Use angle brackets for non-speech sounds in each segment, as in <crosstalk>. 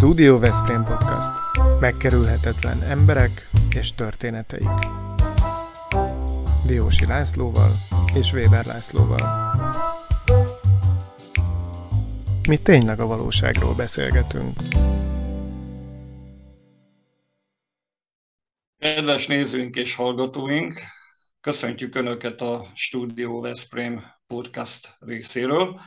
Studio Veszprém Podcast. Megkerülhetetlen emberek és történeteik. Diósi Lászlóval és Weber Lászlóval. Mi tényleg a valóságról beszélgetünk. Kedves nézőink és hallgatóink, köszöntjük Önöket a Studio Veszprém podcast részéről.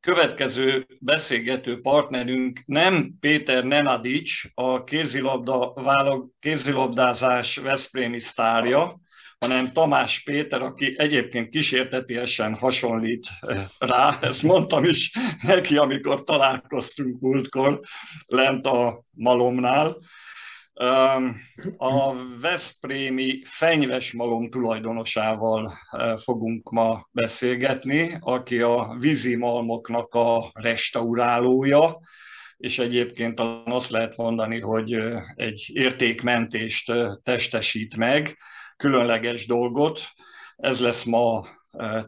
Következő beszélgető partnerünk nem Péter Nenadics, a kézilabda, válog, kézilabdázás Veszprémi sztárja, hanem Tamás Péter, aki egyébként kísértetiesen hasonlít eh, rá, ezt mondtam is neki, amikor találkoztunk múltkor lent a Malomnál. A Veszprémi fenyves malom tulajdonosával fogunk ma beszélgetni, aki a vízi malmoknak a restaurálója, és egyébként azt lehet mondani, hogy egy értékmentést testesít meg, különleges dolgot. Ez lesz ma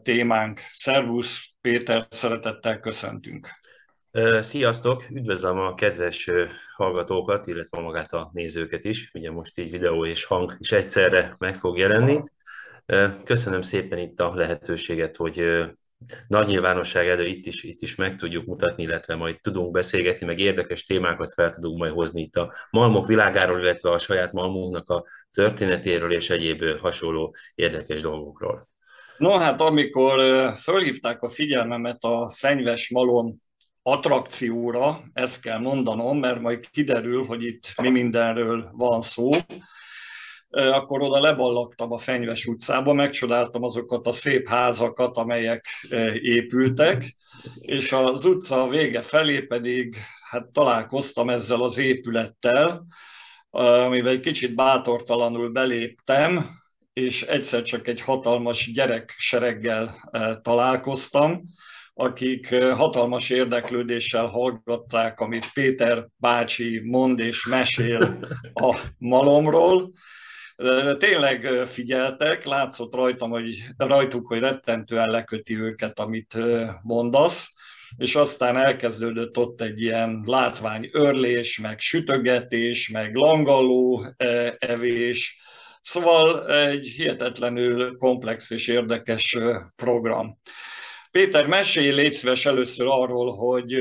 témánk. Szervusz, Péter, szeretettel köszöntünk. Sziasztok! Üdvözlöm a kedves hallgatókat, illetve magát a nézőket is. Ugye most így videó és hang is egyszerre meg fog jelenni. Köszönöm szépen itt a lehetőséget, hogy nagy nyilvánosság elő itt is, itt is meg tudjuk mutatni, illetve majd tudunk beszélgetni, meg érdekes témákat fel tudunk majd hozni itt a malmok világáról, illetve a saját malmunknak a történetéről és egyéb hasonló érdekes dolgokról. No hát, amikor fölhívták a figyelmemet a fenyves malom attrakcióra, ezt kell mondanom, mert majd kiderül, hogy itt mi mindenről van szó, akkor oda leballagtam a Fenyves utcába, megcsodáltam azokat a szép házakat, amelyek épültek, és az utca vége felé pedig hát találkoztam ezzel az épülettel, amivel egy kicsit bátortalanul beléptem, és egyszer csak egy hatalmas gyereksereggel találkoztam, akik hatalmas érdeklődéssel hallgatták, amit Péter bácsi mond és mesél a malomról. Tényleg figyeltek, látszott rajtam, hogy, rajtuk, hogy rettentően leköti őket, amit mondasz, és aztán elkezdődött ott egy ilyen látványörlés, meg sütögetés, meg langalló evés, Szóval egy hihetetlenül komplex és érdekes program. Péter, mesélj légy szíves először arról, hogy,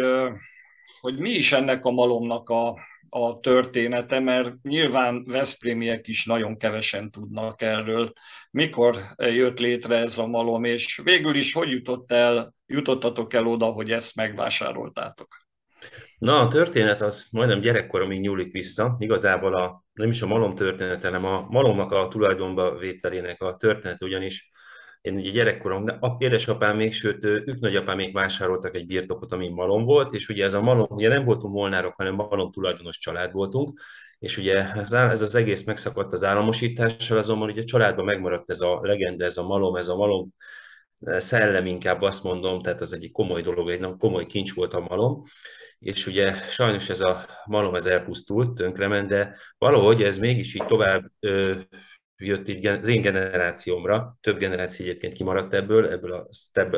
hogy mi is ennek a malomnak a, a története, mert nyilván Veszprémiek is nagyon kevesen tudnak erről. Mikor jött létre ez a malom, és végül is hogy jutott el, jutottatok el oda, hogy ezt megvásároltátok? Na, a történet az majdnem gyerekkoromig nyúlik vissza. Igazából a, nem is a malom története, hanem a malomnak a tulajdonba vételének a történet, ugyanis én ugye gyerekkorom, édesapám még, sőt, ők nagyapám még vásároltak egy birtokot, ami malom volt, és ugye ez a malom, ugye nem voltunk molnárok, hanem malom tulajdonos család voltunk, és ugye ez, ez az egész megszakadt az államosítással, azonban ugye a családban megmaradt ez a legenda, ez a malom, ez a malom szellem inkább azt mondom, tehát az egyik komoly dolog, egy komoly kincs volt a malom, és ugye sajnos ez a malom ez elpusztult, tönkrement, de valahogy ez mégis így tovább ö, jött így az én generációmra, több generáció egyébként kimaradt ebből, ebből a,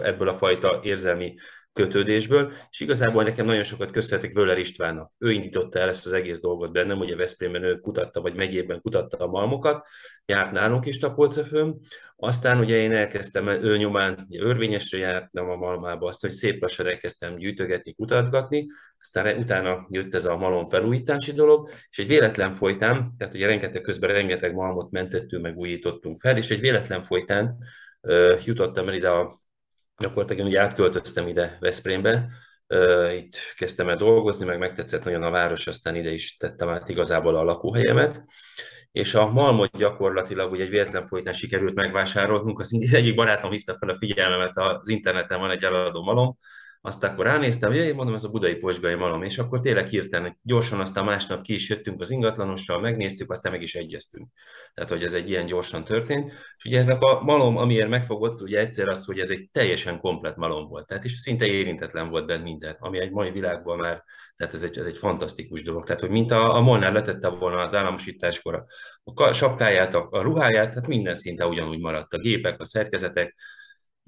ebből a fajta érzelmi kötődésből, és igazából nekem nagyon sokat köszönhetek Völler Istvánnak. Ő indította el ezt az egész dolgot bennem, ugye Veszprémben ő kutatta, vagy megyében kutatta a malmokat, járt nálunk is Tapolcefőn, aztán ugye én elkezdtem ő nyomán, ugye örvényesre jártam a malmába, azt, hogy szép lassan elkezdtem gyűjtögetni, kutatgatni, aztán utána jött ez a malom felújítási dolog, és egy véletlen folytán, tehát ugye rengeteg közben rengeteg malmot mentettünk, meg újítottunk fel, és egy véletlen folytán jutottam el ide a gyakorlatilag ugye átköltöztem ide Veszprémbe, itt kezdtem el dolgozni, meg megtetszett nagyon a város, aztán ide is tettem át igazából a lakóhelyemet, és a malmot gyakorlatilag ugye egy véletlen folytán sikerült megvásárolnunk, az egyik barátom hívta fel a figyelmemet, az interneten van egy eladó malom, azt akkor ránéztem, hogy mondom, ez a budai posgai malom, és akkor tényleg hirtelen, gyorsan aztán másnap ki is jöttünk az ingatlanossal, megnéztük, aztán meg is egyeztünk. Tehát, hogy ez egy ilyen gyorsan történt. És ugye eznek a malom, amiért megfogott, ugye egyszer az, hogy ez egy teljesen komplet malom volt. Tehát és szinte érintetlen volt benne minden, ami egy mai világban már, tehát ez egy, ez egy fantasztikus dolog. Tehát, hogy mint a, a Molnár letette volna az államosításkor a sapkáját, a, a ruháját, tehát minden szinte ugyanúgy maradt. A gépek, a szerkezetek,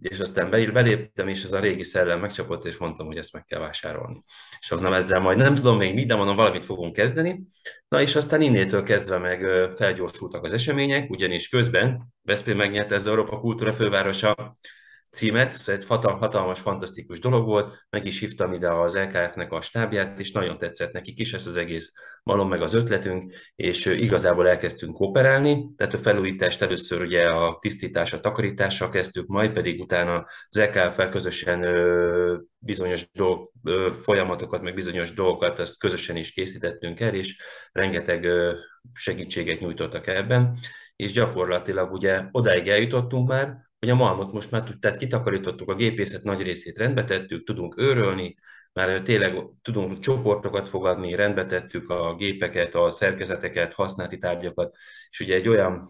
és aztán beléptem, és ez a régi szellem megcsapott, és mondtam, hogy ezt meg kell vásárolni. És mondom, ezzel majd nem tudom még mit, de mondom, valamit fogunk kezdeni. Na és aztán innétől kezdve meg felgyorsultak az események, ugyanis közben Veszprém megnyerte az Európa Kultúra Fővárosa címet, ez egy hatalmas, fantasztikus dolog volt, meg is hívtam ide az LKF-nek a stábját, és nagyon tetszett nekik is ez az egész malom meg az ötletünk, és igazából elkezdtünk kooperálni, tehát a felújítást először ugye a tisztítás, a takarítással kezdtük, majd pedig utána az LKF-fel közösen bizonyos dolg, folyamatokat, meg bizonyos dolgokat azt közösen is készítettünk el, és rengeteg segítséget nyújtottak ebben, és gyakorlatilag ugye odáig eljutottunk már, hogy a malmot most már tehát kitakarítottuk, a gépészet nagy részét rendbe tettük, tudunk őrölni, már tényleg tudunk csoportokat fogadni, rendbe tettük a gépeket, a szerkezeteket, használati tárgyakat, és ugye egy olyan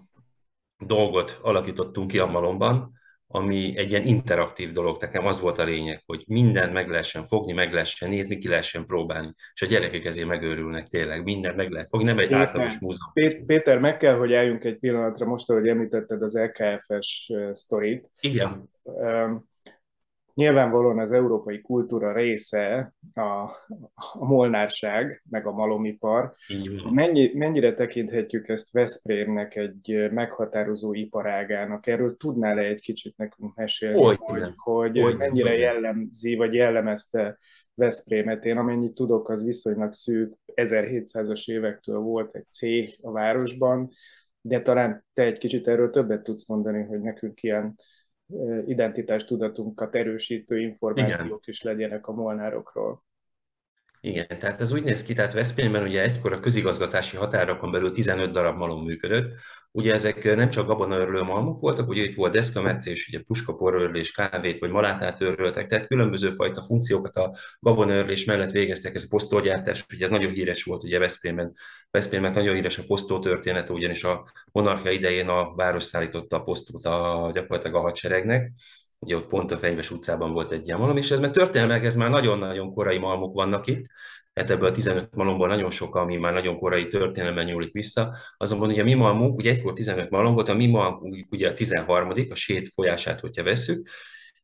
dolgot alakítottunk ki a malomban, ami egy ilyen interaktív dolog. Nekem az volt a lényeg, hogy mindent meg lehessen fogni, meg lehessen nézni, ki lehessen próbálni. És a gyerekek ezért megőrülnek tényleg, mindent meg lehet fogni, nem egy Péter, átlagos múzeum. Péter, meg kell, hogy álljunk egy pillanatra most, ahogy említetted az LKF-es sztorit. Igen. Nyilvánvalóan az európai kultúra része a, a molnárság, meg a malomipar. Mennyi, mennyire tekinthetjük ezt Veszprémnek egy meghatározó iparágának? Erről tudnál-e egy kicsit nekünk mesélni, Oly, hogy, hogy Oly, mennyire jellemzi, vagy jellemezte Veszprémet? Én amennyit tudok, az viszonylag szűk, 1700-as évektől volt egy cég a városban, de talán te egy kicsit erről többet tudsz mondani, hogy nekünk ilyen identitástudatunkat erősítő információk Igen. is legyenek a molnárokról. Igen, tehát ez úgy néz ki, tehát Veszprémben ugye egykor a közigazgatási határokon belül 15 darab malom működött, Ugye ezek nem csak gabonaörlő malmok voltak, ugye itt volt deszkametszés, ugye puskaporörlés, kávét vagy malátát öröltek, tehát különböző fajta funkciókat a gabonörlés mellett végeztek, ez a posztolgyártás, ugye ez nagyon híres volt ugye Veszprémben, Veszprémben nagyon híres a posztol története, ugyanis a monarchia idején a város szállította a posztot a, gyakorlatilag a hadseregnek, ugye ott pont a Fenyves utcában volt egy ilyen malom, és ez mert történelmek, ez már nagyon-nagyon korai malmok vannak itt, tehát ebből a 15 malomból nagyon sok, ami már nagyon korai történelemben nyúlik vissza. Azonban ugye a mi malmunk, ugye egykor 15 malom volt, a mi malmunk ugye a 13 a sét folyását, hogyha vesszük,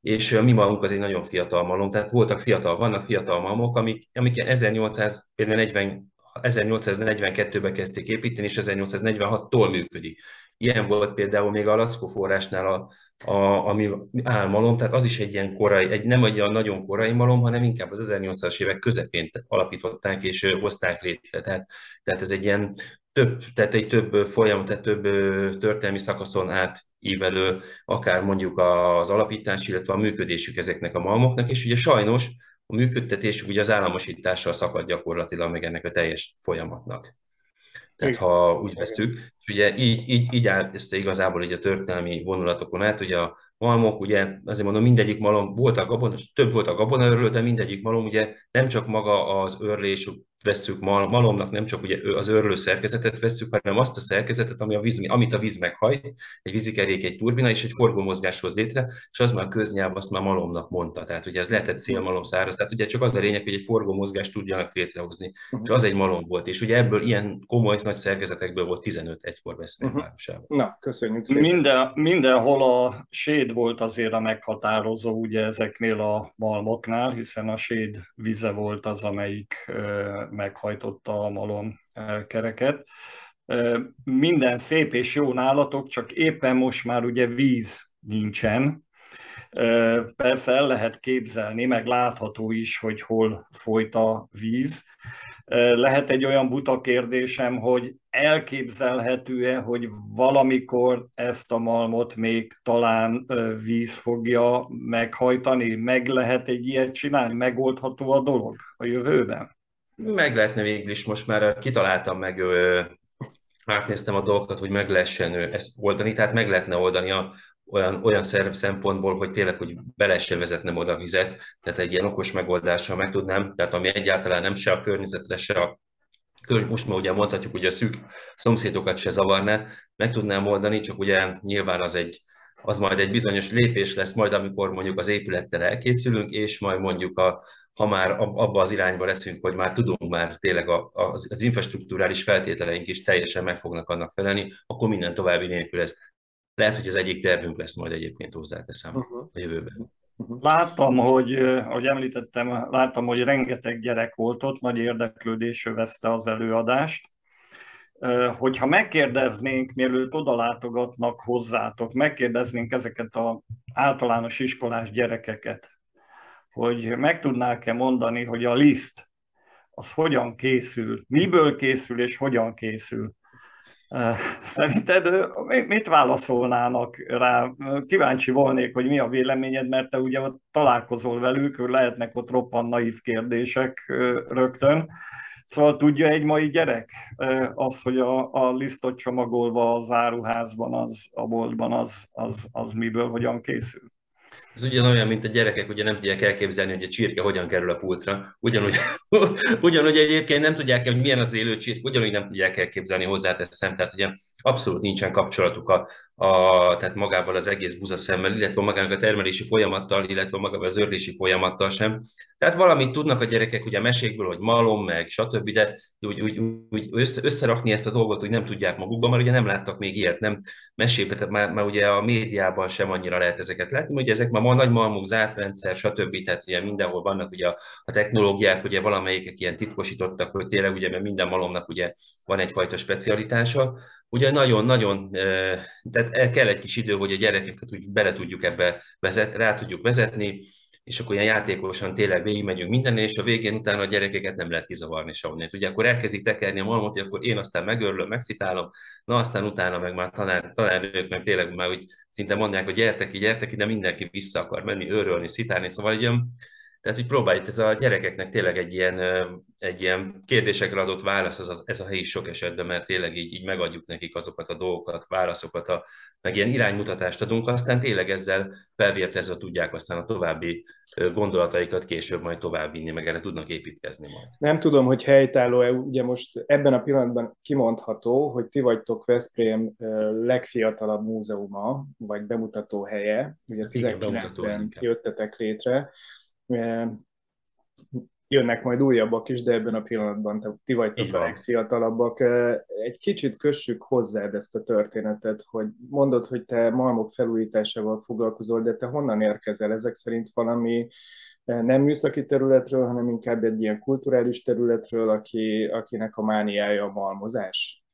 és a mi malmunk az egy nagyon fiatal malom, tehát voltak fiatal, vannak fiatal malmok, amik, amik 1840 1842-ben kezdték építeni, és 1846-tól működik. Ilyen volt például még a Lackó forrásnál a, a, ami álmalom, tehát az is egy ilyen korai, egy nem egy olyan nagyon korai malom, hanem inkább az 1800-as évek közepén alapították és hozták létre. Tehát, tehát ez egy ilyen több, tehát egy több folyam, tehát több történelmi szakaszon át ívelő, akár mondjuk az alapítás, illetve a működésük ezeknek a malmoknak, és ugye sajnos a működtetésük ugye az államosítással szakad gyakorlatilag meg ennek a teljes folyamatnak. Tehát ha úgy veszük, és ugye így, így, így állt össze igazából így a történelmi vonulatokon át, ugye a malmok, ugye azért mondom, mindegyik malom volt a gabona, több volt a gabonaörlő, de mindegyik malom ugye nem csak maga az örlés, vesszük malomnak, nem csak ugye az örlő szerkezetet vesszük, hanem azt a szerkezetet, ami a víz, amit a víz meghajt, egy vízikerék, egy turbina és egy forgómozgás hoz létre, és az már a köznyelv azt már malomnak mondta. Tehát ugye ez lehetett szélmalom száraz, tehát ugye csak az a lényeg, hogy egy forgómozgást tudjanak létrehozni. Uh-huh. És az egy malom volt, és ugye ebből ilyen komoly nagy szerkezetekből volt 15 egykor Veszprém uh-huh. városában. Na, köszönjük szépen. Minden, mindenhol a séd volt azért a meghatározó ugye ezeknél a malmoknál, hiszen a séd vize volt az, amelyik meghajtotta a malom kereket. Minden szép és jó nálatok, csak éppen most már ugye víz nincsen. Persze el lehet képzelni, meg látható is, hogy hol folyt a víz. Lehet egy olyan buta kérdésem, hogy elképzelhető-e, hogy valamikor ezt a malmot még talán víz fogja meghajtani? Meg lehet egy ilyet csinálni? Megoldható a dolog a jövőben? Meg lehetne végül is, most már kitaláltam meg, átnéztem a dolgokat, hogy meg lehessen ezt oldani, tehát meg lehetne oldani a, olyan, olyan szerep szempontból, hogy tényleg, hogy be lehessen vezetnem oda vizet, tehát egy ilyen okos megoldással meg tudnám, tehát ami egyáltalán nem se a környezetre, se a most már ugye mondhatjuk, hogy a szűk szomszédokat se zavarná, meg tudnám oldani, csak ugye nyilván az egy, az majd egy bizonyos lépés lesz majd, amikor mondjuk az épülettel elkészülünk, és majd mondjuk a, ha már abba az irányba leszünk, hogy már tudunk már tényleg az, az infrastruktúrális feltételeink is teljesen meg fognak annak felelni, akkor minden további nélkül ez lehet, hogy az egyik tervünk lesz majd egyébként hozzáteszem uh-huh. a jövőben. Uh-huh. Láttam, hogy, ahogy említettem, láttam, hogy rengeteg gyerek volt ott, nagy érdeklődés övezte az előadást. Hogyha megkérdeznénk, mielőtt oda látogatnak hozzátok, megkérdeznénk ezeket az általános iskolás gyerekeket, hogy meg tudnák-e mondani, hogy a liszt az hogyan készül, miből készül és hogyan készül. Szerinted mit válaszolnának rá? Kíváncsi volnék, hogy mi a véleményed, mert te ugye ott találkozol velük, lehetnek ott roppan naív kérdések rögtön. Szóval tudja egy mai gyerek az, hogy a, a lisztot csomagolva az áruházban, az, a boltban, az, az, az miből, hogyan készül? Ez ugyanolyan, mint a gyerekek, ugye nem tudják elképzelni, hogy a csirke hogyan kerül a pultra. Ugyanúgy, <laughs> ugyanúgy egyébként nem tudják, hogy milyen az élő csirke, ugyanúgy nem tudják elképzelni hozzáteszem. Tehát ugye abszolút nincsen kapcsolatuk a, a, tehát magával az egész buzaszemmel, illetve magának a termelési folyamattal, illetve magával az őrlési folyamattal sem. Tehát valamit tudnak a gyerekek ugye a mesékből, hogy malom, meg stb., de úgy, úgy, úgy össze, összerakni ezt a dolgot, hogy nem tudják magukban, mert ugye nem láttak még ilyet, nem mesébe, tehát már, már ugye a médiában sem annyira lehet ezeket látni, ugye ezek már nagy malmok, zárt rendszer, stb., tehát ugye mindenhol vannak ugye a, a technológiák, ugye valamelyikek ilyen titkosítottak, hogy tényleg ugye, mert minden malomnak ugye van egyfajta specialitása, ugye nagyon-nagyon, tehát kell egy kis idő, hogy a gyerekeket úgy bele tudjuk ebbe vezet, rá tudjuk vezetni, és akkor ilyen játékosan tényleg végigmegyünk minden, és a végén utána a gyerekeket nem lehet kizavarni sehonnan. Ugye akkor elkezdik tekerni a malmot, hogy akkor én aztán megörlöm, megszitálom, na aztán utána meg már tanár, tanárnők meg tényleg már úgy szinte mondják, hogy gyertek ki, gyertek ki, de mindenki vissza akar menni, őrölni, szitálni, szóval egy tehát, hogy próbáljuk, ez a gyerekeknek tényleg egy ilyen, egy ilyen kérdésekre adott válasz, ez a, ez a helyi sok esetben, mert tényleg így, így megadjuk nekik azokat a dolgokat, válaszokat, a, meg ilyen iránymutatást adunk, aztán tényleg ezzel felvértezve tudják aztán a további gondolataikat később majd továbbvinni, meg erre tudnak építkezni majd. Nem tudom, hogy helytálló-e, ugye most ebben a pillanatban kimondható, hogy ti vagytok Veszprém legfiatalabb múzeuma, vagy bemutató helye, ugye 19-ben jöttetek létre, jönnek majd újabbak is, de ebben a pillanatban ti vagytok a legfiatalabbak. Egy kicsit kössük hozzád ezt a történetet, hogy mondod, hogy te malmok felújításával foglalkozol, de te honnan érkezel? Ezek szerint valami nem műszaki területről, hanem inkább egy ilyen kulturális területről, aki, akinek a mániája a malmozás?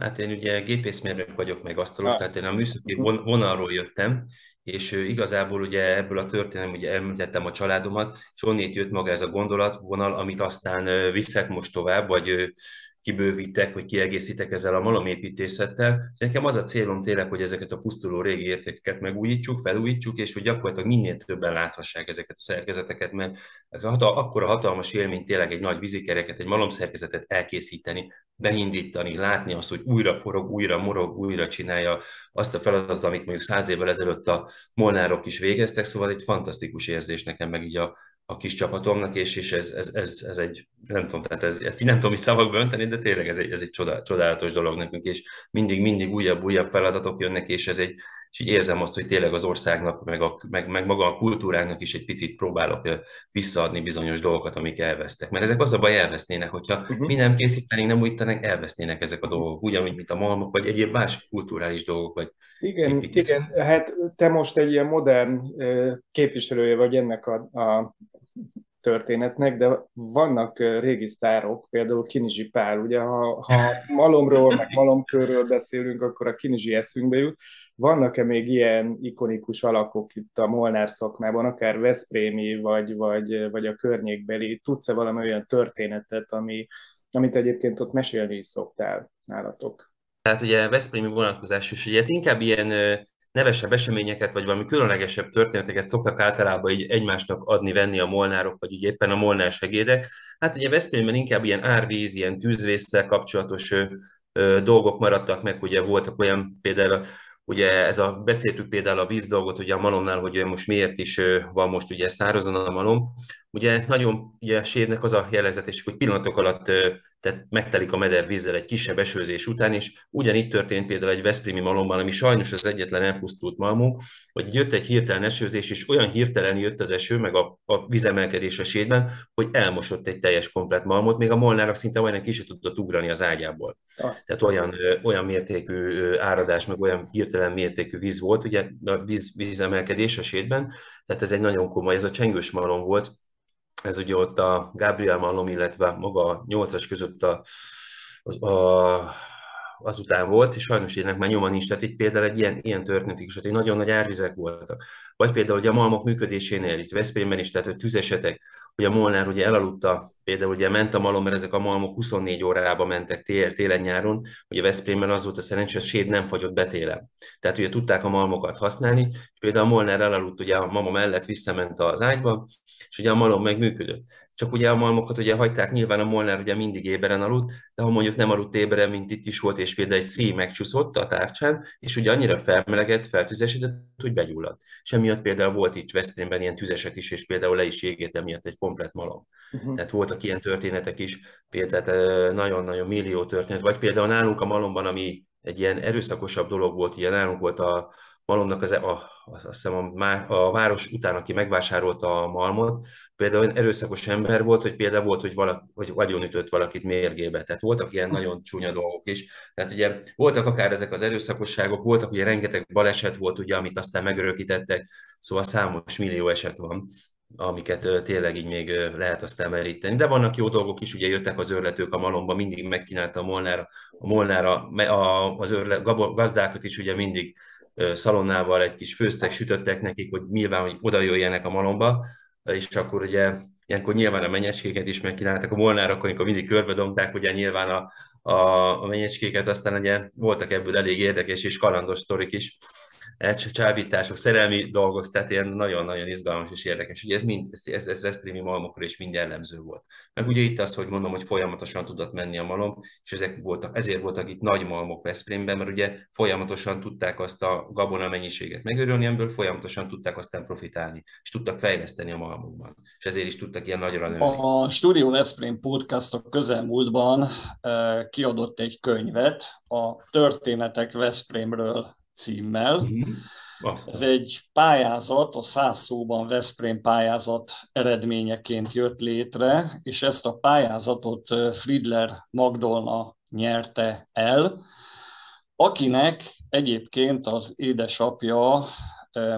Hát én ugye gépészmérnök vagyok, meg asztalos, tehát én a műszaki vonalról jöttem, és igazából ugye ebből a történelem, ugye említettem a családomat, és onnét jött maga ez a gondolatvonal, amit aztán viszek most tovább, vagy kibővítek, vagy kiegészítek ezzel a malomépítészettel. Nekem az a célom tényleg, hogy ezeket a pusztuló régi értékeket megújítsuk, felújítsuk, és hogy gyakorlatilag minél többen láthassák ezeket a szerkezeteket, mert akkor a hatalmas élmény tényleg egy nagy vízikereket, egy malomszerkezetet elkészíteni, beindítani, látni azt, hogy újra forog, újra morog, újra csinálja azt a feladatot, amit mondjuk száz évvel ezelőtt a molnárok is végeztek, szóval egy fantasztikus érzés nekem meg így a, a kis csapatomnak, és, és ez, ez, ez, ez, egy, nem tudom, tehát ez, ezt így nem tudom is szavakba önteni, de tényleg ez egy, ez egy csodálatos dolog nekünk, és mindig, mindig újabb, újabb feladatok jönnek, és ez egy, és így érzem azt, hogy tényleg az országnak, meg, a, meg, meg maga a kultúrának is egy picit próbálok visszaadni bizonyos dolgokat, amik elvesztek. Mert ezek az a baj elvesznének, hogyha uh-huh. mi nem készítenénk, nem újítanénk, elvesznének ezek a dolgok, ugyanúgy, mint a malmok, vagy egyéb más kulturális dolgok, vagy igen, igen, hát te most egy ilyen modern képviselője vagy ennek a, a történetnek, de vannak régi sztárok, például Kinizsi Pál, ugye ha, ha malomról, meg malomkörről beszélünk, akkor a Kinizsi eszünkbe jut. Vannak-e még ilyen ikonikus alakok itt a Molnár szakmában, akár Veszprémi, vagy, vagy, vagy a környékbeli? Tudsz-e valami olyan történetet, ami, amit egyébként ott mesélni is szoktál nálatok? Tehát ugye Veszprémi vonatkozás is, ugye hát inkább ilyen nevesebb eseményeket, vagy valami különlegesebb történeteket szoktak általában így egymásnak adni-venni a molnárok, vagy így éppen a molnár segédek. Hát ugye Veszprémben inkább ilyen árvíz, ilyen tűzvészsel kapcsolatos ö, dolgok maradtak meg, ugye voltak olyan például Ugye ez a, beszéltük például a víz dolgot, ugye a malomnál, hogy most miért is van most ugye szárazon a malom. Ugye nagyon ugye sérnek az a jellegzetes, hogy pillanatok alatt tehát megtelik a meder vízzel egy kisebb esőzés után, és ugyanígy történt például egy Veszprémi malomban, ami sajnos az egyetlen elpusztult malmunk, hogy jött egy hirtelen esőzés, és olyan hirtelen jött az eső, meg a, a vízemelkedés a sédben, hogy elmosott egy teljes komplet malmot, még a molnára szinte majdnem ki tudott ugrani az ágyából. Azt. Tehát olyan, olyan mértékű áradás, meg olyan hirtelen mértékű víz volt, ugye a víz, vízemelkedés a sédben, tehát ez egy nagyon komoly, ez a csengős malom volt, ez ugye ott a Gabriel Malom, illetve maga a nyolcas között a, a, a azután volt, és sajnos ennek már nyoma nincs. Tehát itt például egy ilyen, ilyen történet is, hogy nagyon nagy árvizek voltak. Vagy például hogy a malmok működésénél, itt Veszprémben is, tehát hogy tüzesetek, hogy a Molnár ugye elaludta, például ugye ment a malom, mert ezek a malmok 24 órába mentek tél, télen-nyáron, ugye Veszprémben az volt a szerencsé, hogy séd nem fagyott be télen. Tehát ugye tudták a malmokat használni, és például a Molnár elaludt ugye a mama mellett visszament az ágyba, és ugye a malom meg működött. Csak ugye a malmokat ugye hagyták, nyilván a Molnár ugye mindig éberen aludt, de ha mondjuk nem aludt éberen, mint itt is volt, és például egy szí megcsúszott a tárcsán, és ugye annyira felmelegett, feltüzesedett, hogy begyulladt. És emiatt például volt itt Veszprémben ilyen tüzeset is, és például le is égett emiatt egy komplet malom. Uh-huh. Tehát voltak ilyen történetek is, például nagyon-nagyon millió történet, vagy például nálunk a malomban, ami egy ilyen erőszakosabb dolog volt, ilyen nálunk volt a, malomnak az, a, azt hiszem a, a város után, aki megvásárolta a malmot, például olyan erőszakos ember volt, hogy például volt, hogy, valaki, hogy vagyonütött valakit mérgébe. Tehát voltak ilyen nagyon csúnya dolgok is. Tehát ugye voltak akár ezek az erőszakosságok, voltak ugye rengeteg baleset volt, ugye, amit aztán megörökítettek, szóval számos millió eset van amiket tényleg így még lehet aztán meríteni. De vannak jó dolgok is, ugye jöttek az őrletők a malomba, mindig megkínálta a Molnára, a Molnára a, az őrlet, gazdákat is ugye mindig szalonnával egy kis főztek, sütöttek nekik, hogy nyilván, hogy oda jöjjenek a malomba, és akkor ugye ilyenkor nyilván a menyecskéket is megkínáltak, a molnár, akkor mindig körbedomták, ugye nyilván a, a, a menyecskéket, aztán ugye voltak ebből elég érdekes és kalandos sztorik is, csábítások, szerelmi dolgok, tehát ilyen nagyon-nagyon izgalmas és érdekes. Ugye ez mind, ez, ez Veszprémi malmokra is mind jellemző volt. Meg ugye itt azt, hogy mondom, hogy folyamatosan tudott menni a malom, és ezek voltak, ezért voltak itt nagy malmok Veszprémben, mert ugye folyamatosan tudták azt a gabona mennyiséget megörülni, amiből folyamatosan tudták aztán profitálni, és tudtak fejleszteni a malmokban. És ezért is tudtak ilyen nagyra nőni. A Studio Veszprém podcast a közelmúltban eh, kiadott egy könyvet a Történetek Veszprémről címmel. Mm-hmm. Ez egy pályázat, a száz szóban Veszprém pályázat eredményeként jött létre, és ezt a pályázatot Friedler Magdolna nyerte el, akinek egyébként az édesapja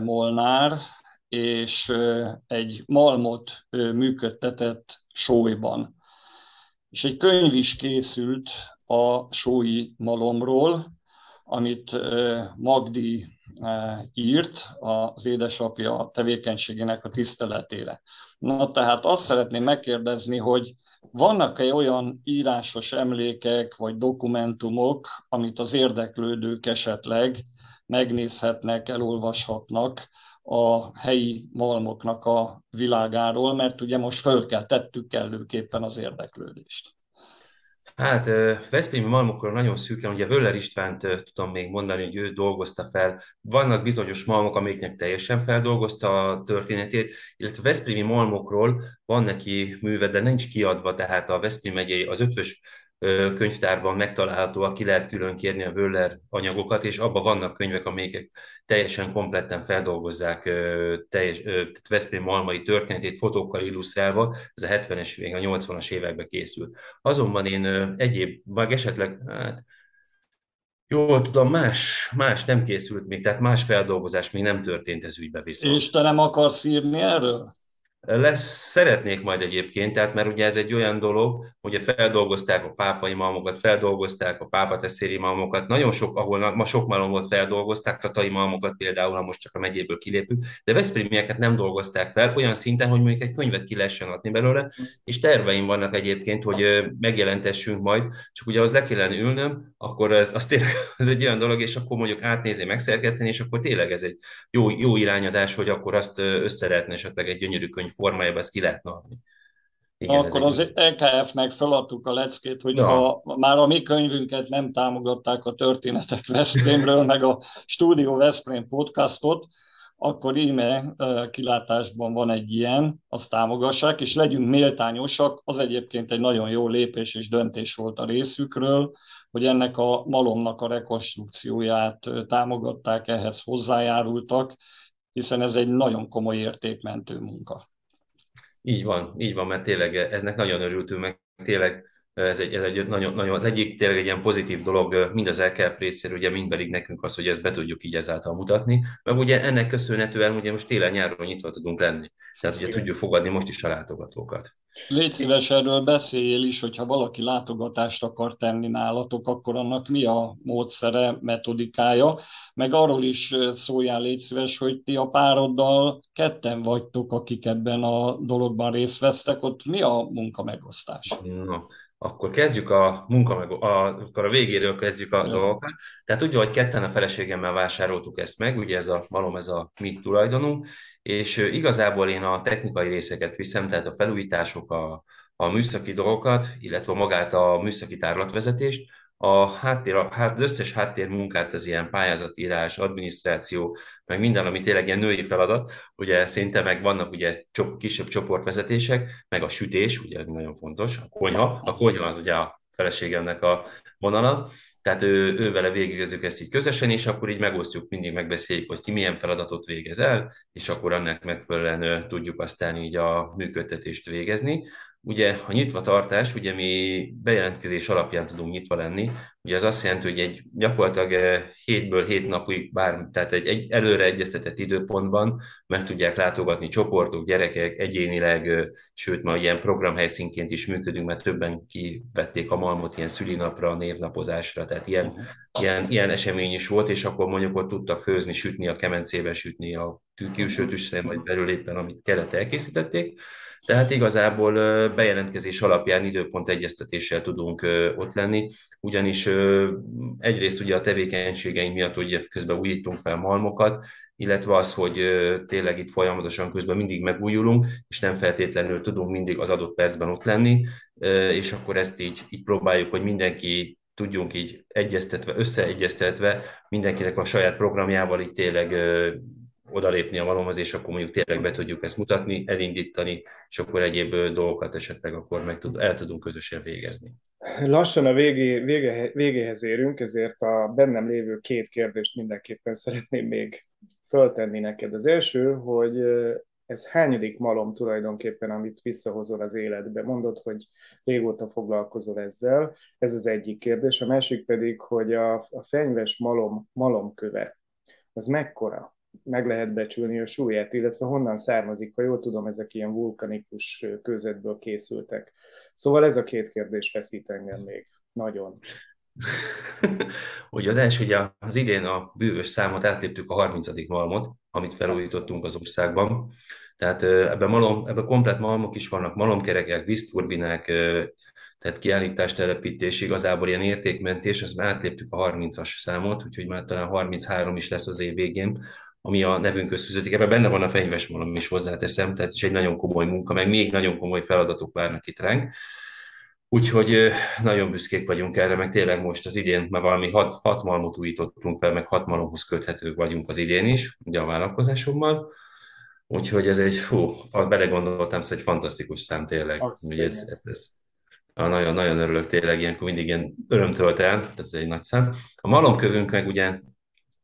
Molnár és egy malmot működtetett Sólyban. És egy könyv is készült a sói malomról, amit Magdi írt az édesapja tevékenységének a tiszteletére. Na tehát azt szeretném megkérdezni, hogy vannak-e olyan írásos emlékek vagy dokumentumok, amit az érdeklődők esetleg megnézhetnek, elolvashatnak a helyi malmoknak a világáról, mert ugye most föl kell tettük kellőképpen az érdeklődést. Hát Veszprémi malmokról nagyon szűken, ugye Völler Istvánt tudom még mondani, hogy ő dolgozta fel. Vannak bizonyos malmok, amiknek teljesen feldolgozta a történetét, illetve Veszprémi malmokról van neki műve, de nincs kiadva, tehát a Veszprém megyei, az ötvös könyvtárban megtalálható, ki lehet külön kérni a Wöller anyagokat, és abban vannak könyvek, amelyek teljesen kompletten feldolgozzák teljes, Veszprém malmai történetét fotókkal illusztrálva, ez a 70-es, még a 80-as években készült. Azonban én egyéb, vagy esetleg, hát, Jól tudom, más, más nem készült még, tehát más feldolgozás még nem történt ez ügybe viszont. És te nem akarsz írni erről? Lesz, szeretnék majd egyébként, tehát mert ugye ez egy olyan dolog, hogy feldolgozták a pápai malmokat, feldolgozták a pápateszéri malmokat, nagyon sok, ahol ma sok malmot feldolgozták, tatai malmokat például, ha most csak a megyéből kilépünk, de Veszprémieket nem dolgozták fel olyan szinten, hogy mondjuk egy könyvet ki lehessen adni belőle, és terveim vannak egyébként, hogy megjelentessünk majd, csak ugye az le kellene ülnöm, akkor ez, az tényleg <laughs> az egy olyan dolog, és akkor mondjuk átnézni, megszerkeszteni, és akkor tényleg ez egy jó, jó irányadás, hogy akkor azt összeretne esetleg egy gyönyörű könyv formájában ezt ki lehetne adni. Igen, Akkor az EKF-nek feladtuk a leckét, hogy ja. ha már a mi könyvünket nem támogatták a Történetek Veszprémről, <laughs> meg a Studio Veszprém podcastot, akkor íme kilátásban van egy ilyen, azt támogassák, és legyünk méltányosak, az egyébként egy nagyon jó lépés és döntés volt a részükről, hogy ennek a malomnak a rekonstrukcióját támogatták, ehhez hozzájárultak, hiszen ez egy nagyon komoly értékmentő munka. Így van, így van, mert tényleg eznek nagyon örültünk, meg tényleg ez egy, ez egy nagyon, nagyon, az egyik tényleg egy ilyen pozitív dolog, mind az LKF részéről, ugye mind pedig nekünk az, hogy ezt be tudjuk így ezáltal mutatni, meg ugye ennek köszönhetően ugye most télen-nyáron nyitva tudunk lenni, tehát ugye Igen. tudjuk fogadni most is a látogatókat. Légy szíves, erről beszéljél is, hogyha valaki látogatást akar tenni nálatok, akkor annak mi a módszere, metodikája, meg arról is szóljál légy szíves, hogy ti a pároddal ketten vagytok, akik ebben a dologban részt vesztek, ott mi a munka megosztás? No. Akkor kezdjük a munka, meg a, akkor a végéről kezdjük a ja. dolgokat. Tehát úgy, hogy ketten a feleségemmel vásároltuk ezt meg, ugye ez a malom, ez a mi tulajdonunk, és igazából én a technikai részeket viszem, tehát a felújítások, a, a műszaki dolgokat, illetve magát a műszaki tárlatvezetést, a háttér, a, hát az összes háttérmunkát, az ilyen pályázatírás, adminisztráció, meg minden, ami tényleg ilyen női feladat, ugye szinte meg vannak ugye csop, kisebb csoportvezetések, meg a sütés, ugye nagyon fontos, a konyha, a konyha az ugye a feleségemnek a vonala, tehát ő, ő vele végezzük ezt így közösen, és akkor így megosztjuk, mindig megbeszéljük, hogy ki milyen feladatot végez el, és akkor annak megfelelően tudjuk aztán így a működtetést végezni. Ugye a nyitva tartás, ugye mi bejelentkezés alapján tudunk nyitva lenni, ugye ez azt jelenti, hogy egy gyakorlatilag eh, hétből hét napig, bár, tehát egy, egy előre egyeztetett időpontban meg tudják látogatni csoportok, gyerekek, egyénileg, sőt ma ilyen programhelyszínként is működünk, mert többen kivették a malmot ilyen szülinapra, névnapozásra, tehát ilyen, uh-huh. ilyen, ilyen esemény is volt, és akkor mondjuk ott tudtak főzni, sütni a kemencébe, sütni a külső tüsre, vagy belül éppen, amit kellett elkészítették. Tehát igazából bejelentkezés alapján időpont egyeztetéssel tudunk ott lenni, ugyanis egyrészt ugye a tevékenységeink miatt ugye közben újítunk fel malmokat, illetve az, hogy tényleg itt folyamatosan közben mindig megújulunk, és nem feltétlenül tudunk mindig az adott percben ott lenni, és akkor ezt így, így próbáljuk, hogy mindenki tudjunk így egyeztetve, összeegyeztetve mindenkinek a saját programjával így tényleg odalépni a malomhoz, és akkor mondjuk tényleg be tudjuk ezt mutatni, elindítani, és akkor egyéb dolgokat esetleg akkor meg tud, el tudunk közösen végezni. Lassan a végé, vége, végéhez érünk, ezért a bennem lévő két kérdést mindenképpen szeretném még föltenni neked. Az első, hogy ez hányadik malom tulajdonképpen, amit visszahozol az életbe? Mondod, hogy régóta foglalkozol ezzel, ez az egyik kérdés. A másik pedig, hogy a, a fenyves malom malomköve, az mekkora? Meg lehet becsülni a súlyát, illetve honnan származik, ha jól tudom, ezek ilyen vulkanikus közetből készültek. Szóval ez a két kérdés feszít engem még nagyon. <laughs> Ugye az első, ugye az idén a bűvös számot átléptük a 30. malmot, amit felújítottunk az országban. Tehát ebben, malom, ebben komplet malmok is vannak, malomkerekek, vízturbinák, tehát kiállítás, telepítés, igazából ilyen értékmentés, ezt már átléptük a 30-as számot, úgyhogy már talán 33 is lesz az év végén, ami a nevünkhöz fűződik. Ebben benne van a fenyvesmalom is hozzáteszem, tehát ez egy nagyon komoly munka, meg még nagyon komoly feladatok várnak itt ránk. Úgyhogy nagyon büszkék vagyunk erre, meg tényleg most az idén már valami hat, hat malmot újítottunk fel, meg hat malomhoz köthetők vagyunk az idén is, ugye a vállalkozásommal. Úgyhogy ez egy, hú, belegondoltam, ez egy fantasztikus szám tényleg. ugye ez, ez, ez, nagyon, nagyon örülök tényleg, ilyenkor mindig ilyen örömtölt el, ez egy nagy szám. A malomkövünk meg ugye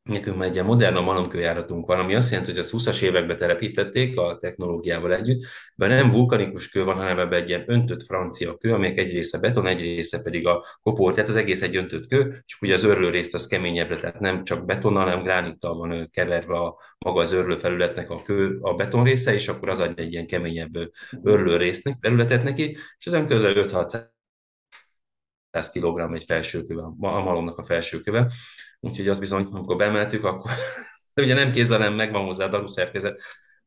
Nekünk már egy modern malomkőjáratunk van, ami azt jelenti, hogy az 20-as években telepítették a technológiával együtt, de nem vulkanikus kő van, hanem ebben egy ilyen öntött francia kő, amelyek egy része beton, egy része pedig a kopor, tehát az egész egy öntött kő, csak ugye az örlő részt az keményebbre, tehát nem csak betonnal, hanem gránittal van keverve a maga az örlő felületnek a kő, a beton része, és akkor az ad egy ilyen keményebb örlő résznek, felületet neki, és ezen közel 5-600 kg egy felsőköve, a malomnak a felsőköve. Úgyhogy az bizony, amikor bemeltük, akkor <laughs> ugye nem kézzel, nem megvan hozzá a daruszerkezet,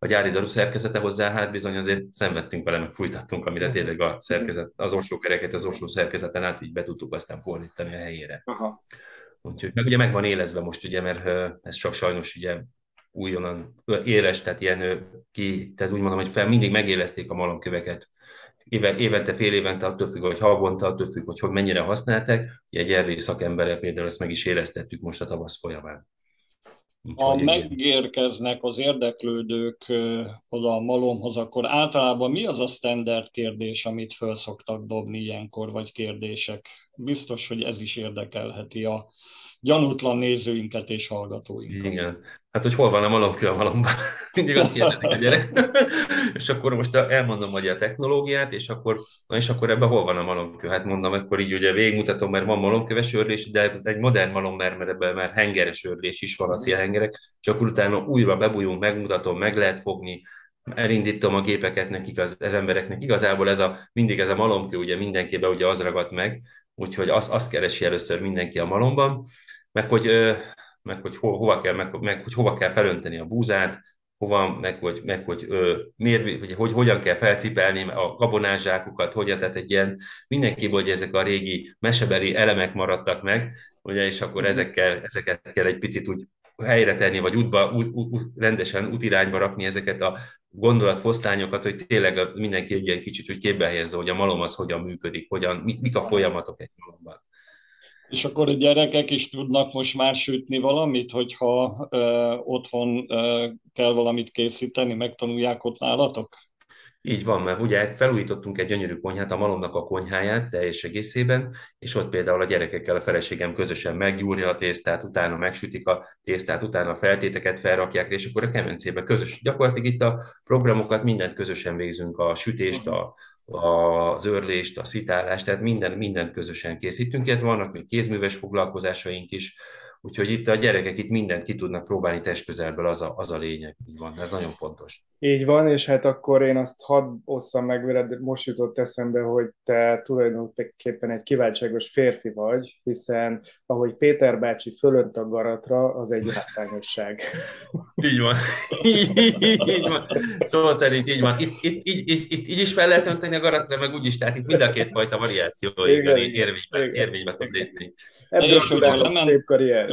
a gyári daru szerkezete hozzá, hát bizony azért szenvedtünk vele, meg fújtattunk, amire tényleg a szerkezet, az kereket az orsó szerkezeten át így be tudtuk aztán fordítani a helyére. Aha. Úgyhogy meg ugye meg van élezve most, ugye, mert ez csak sajnos ugye újonnan éles, tehát ilyen ki, tehát úgy mondom, hogy fel mindig megélezték a malomköveket éve, évente, fél évente, attól függ, hogy havonta, attól függ, hogy, hogy mennyire használták. Ugye egy erdélyi szakemberrel például ezt meg is éreztettük most a tavasz folyamán. Ha megérkeznek az érdeklődők oda a malomhoz, akkor általában mi az a standard kérdés, amit föl szoktak dobni ilyenkor, vagy kérdések? Biztos, hogy ez is érdekelheti a gyanútlan nézőinket és hallgatóinkat. Igen. Hát, hogy hol van a malomkő a malomban? <laughs> Mindig azt kérdezik a gyerek. <laughs> és akkor most elmondom, hogy a technológiát, és akkor, na és akkor ebben hol van a malomkő? Hát mondom, akkor így ugye végigmutatom, mert van malomköves örlés, de ez egy modern malom, mert ebben már hengeres örlés is van, a célhengerek, és akkor utána újra bebújunk, megmutatom, meg lehet fogni, elindítom a gépeket nekik, az, az embereknek. Igazából ez a, mindig ez a malomkő, ugye mindenkiben ugye az ragadt meg, úgyhogy azt, azt keresi először mindenki a malomban, meg hogy meg hogy ho, hova kell, meg, meg hogy hova kell felönteni a búzát, hova, meg hogy, meg hogy, ö, miért, hogy, hogy hogyan kell felcipelni a gabonázsákukat, hogyan, tehát egy ilyen mindenki, hogy ezek a régi mesebeli elemek maradtak meg, ugye, és akkor ezekkel, ezeket kell egy picit úgy helyre tenni, vagy útba, út, út, rendesen útirányba rakni ezeket a gondolatfosztányokat, hogy tényleg mindenki egy ilyen kicsit hogy képbe helyezze, hogy a malom az hogyan működik, hogyan, mik, mik a folyamatok egy malomban. És akkor a gyerekek is tudnak most már sütni valamit, hogyha ö, otthon ö, kell valamit készíteni, megtanulják ott nálatok? Így van, mert ugye felújítottunk egy gyönyörű konyhát, a Malomnak a konyháját teljes egészében, és ott például a gyerekekkel a feleségem közösen meggyúrja a tésztát, utána megsütik a tésztát, utána a feltéteket felrakják, és akkor a kemencébe közös. Gyakorlatilag itt a programokat mindent közösen végzünk, a sütést, a, az örlést, a szitálást, tehát minden, mindent közösen készítünk, illetve vannak még kézműves foglalkozásaink is, Úgyhogy itt a gyerekek itt mindent ki tudnak próbálni testközelből, az a, az a lényeg. Így van, ez nagyon fontos. Így van, és hát akkor én azt hadd osszam meg veled, most jutott eszembe, hogy te tulajdonképpen egy kiváltságos férfi vagy, hiszen ahogy Péter bácsi fölönt a garatra, az egy látványosság. <laughs> Így van. Így, így van. Szóval szerint így van. Itt, itt, itt, itt, itt így is fel lehet önteni a garatra, meg úgy is, tehát itt mind a két fajta variáció igen, érvénybe, érvénybe tud lépni. Ebből szép karrier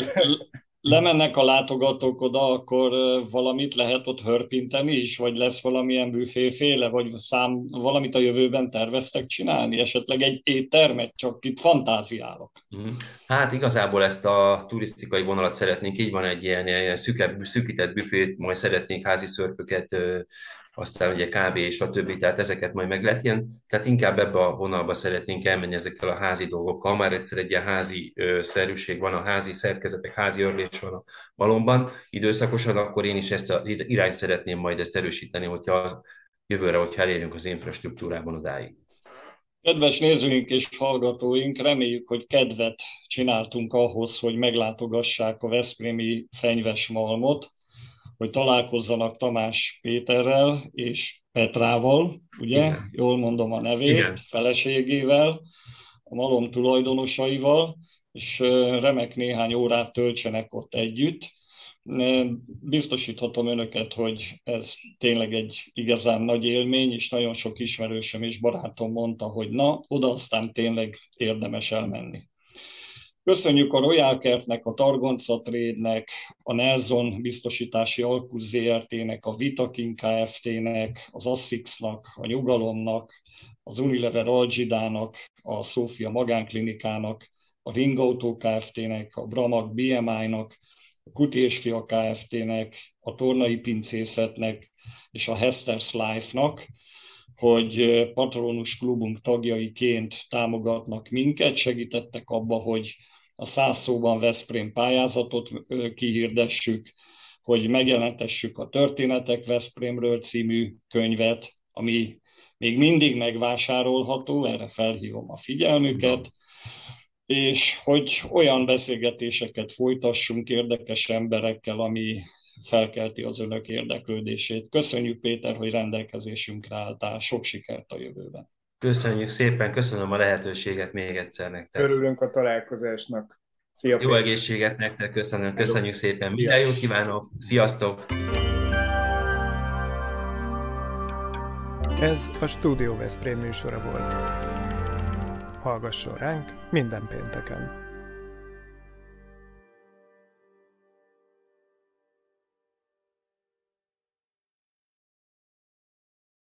lemennek a látogatók oda, akkor valamit lehet ott hörpinteni is, vagy lesz valamilyen büféféle, vagy szám, valamit a jövőben terveztek csinálni, esetleg egy éttermet, csak itt fantáziálok. Mhm. Hát igazából ezt a turisztikai vonalat szeretnénk, így van egy ilyen, ilyen szükebb, szűkített büfét, majd szeretnénk házi szörpöket aztán ugye kávé és a többi, tehát ezeket majd meg lehet ilyen, tehát inkább ebbe a vonalba szeretnénk elmenni ezekkel a házi dolgokkal, már egyszer egy ilyen házi ö, szerűség van, a házi szerkezetek, házi örlés van a malomban. Időszakosan, akkor én is ezt az irányt szeretném majd ezt erősíteni, hogyha jövőre, hogyha elérünk az infrastruktúrában odáig. Kedves nézőink és hallgatóink, reméljük, hogy kedvet csináltunk ahhoz, hogy meglátogassák a Veszprémi fenyves malmot hogy találkozzanak Tamás Péterrel és Petrával, ugye? Igen. Jól mondom a nevét, Igen. feleségével, a malom tulajdonosaival, és remek néhány órát töltsenek ott együtt. Biztosíthatom önöket, hogy ez tényleg egy igazán nagy élmény, és nagyon sok ismerősöm és barátom mondta, hogy na, oda aztán tényleg érdemes elmenni. Köszönjük a Royal Kertnek, a Targonca Trade-nek, a Nelson biztosítási Alkus ZRT-nek, a Vitakin Kft-nek, az Assix-nak, a Nyugalomnak, az Unilever Algidának, a Szófia Magánklinikának, a Ring Auto Kft-nek, a Bramag BMI-nak, a Kuti és Fia Kft-nek, a Tornai Pincészetnek és a Hester's Life-nak, hogy patronus klubunk tagjaiként támogatnak minket, segítettek abba, hogy a száz szóban Veszprém pályázatot kihirdessük, hogy megjelentessük a Történetek Veszprémről című könyvet, ami még mindig megvásárolható, erre felhívom a figyelmüket, és hogy olyan beszélgetéseket folytassunk érdekes emberekkel, ami felkelti az önök érdeklődését. Köszönjük Péter, hogy rendelkezésünkre álltál, sok sikert a jövőben! Köszönjük szépen, köszönöm a lehetőséget még egyszer nektek. Örülünk a találkozásnak. Szia, Jó Péter. egészséget nektek, köszönöm, köszönjük szépen. Minden jót kívánok, sziasztok! Ez a Studio Veszprém műsora volt. Hallgasson ránk minden pénteken!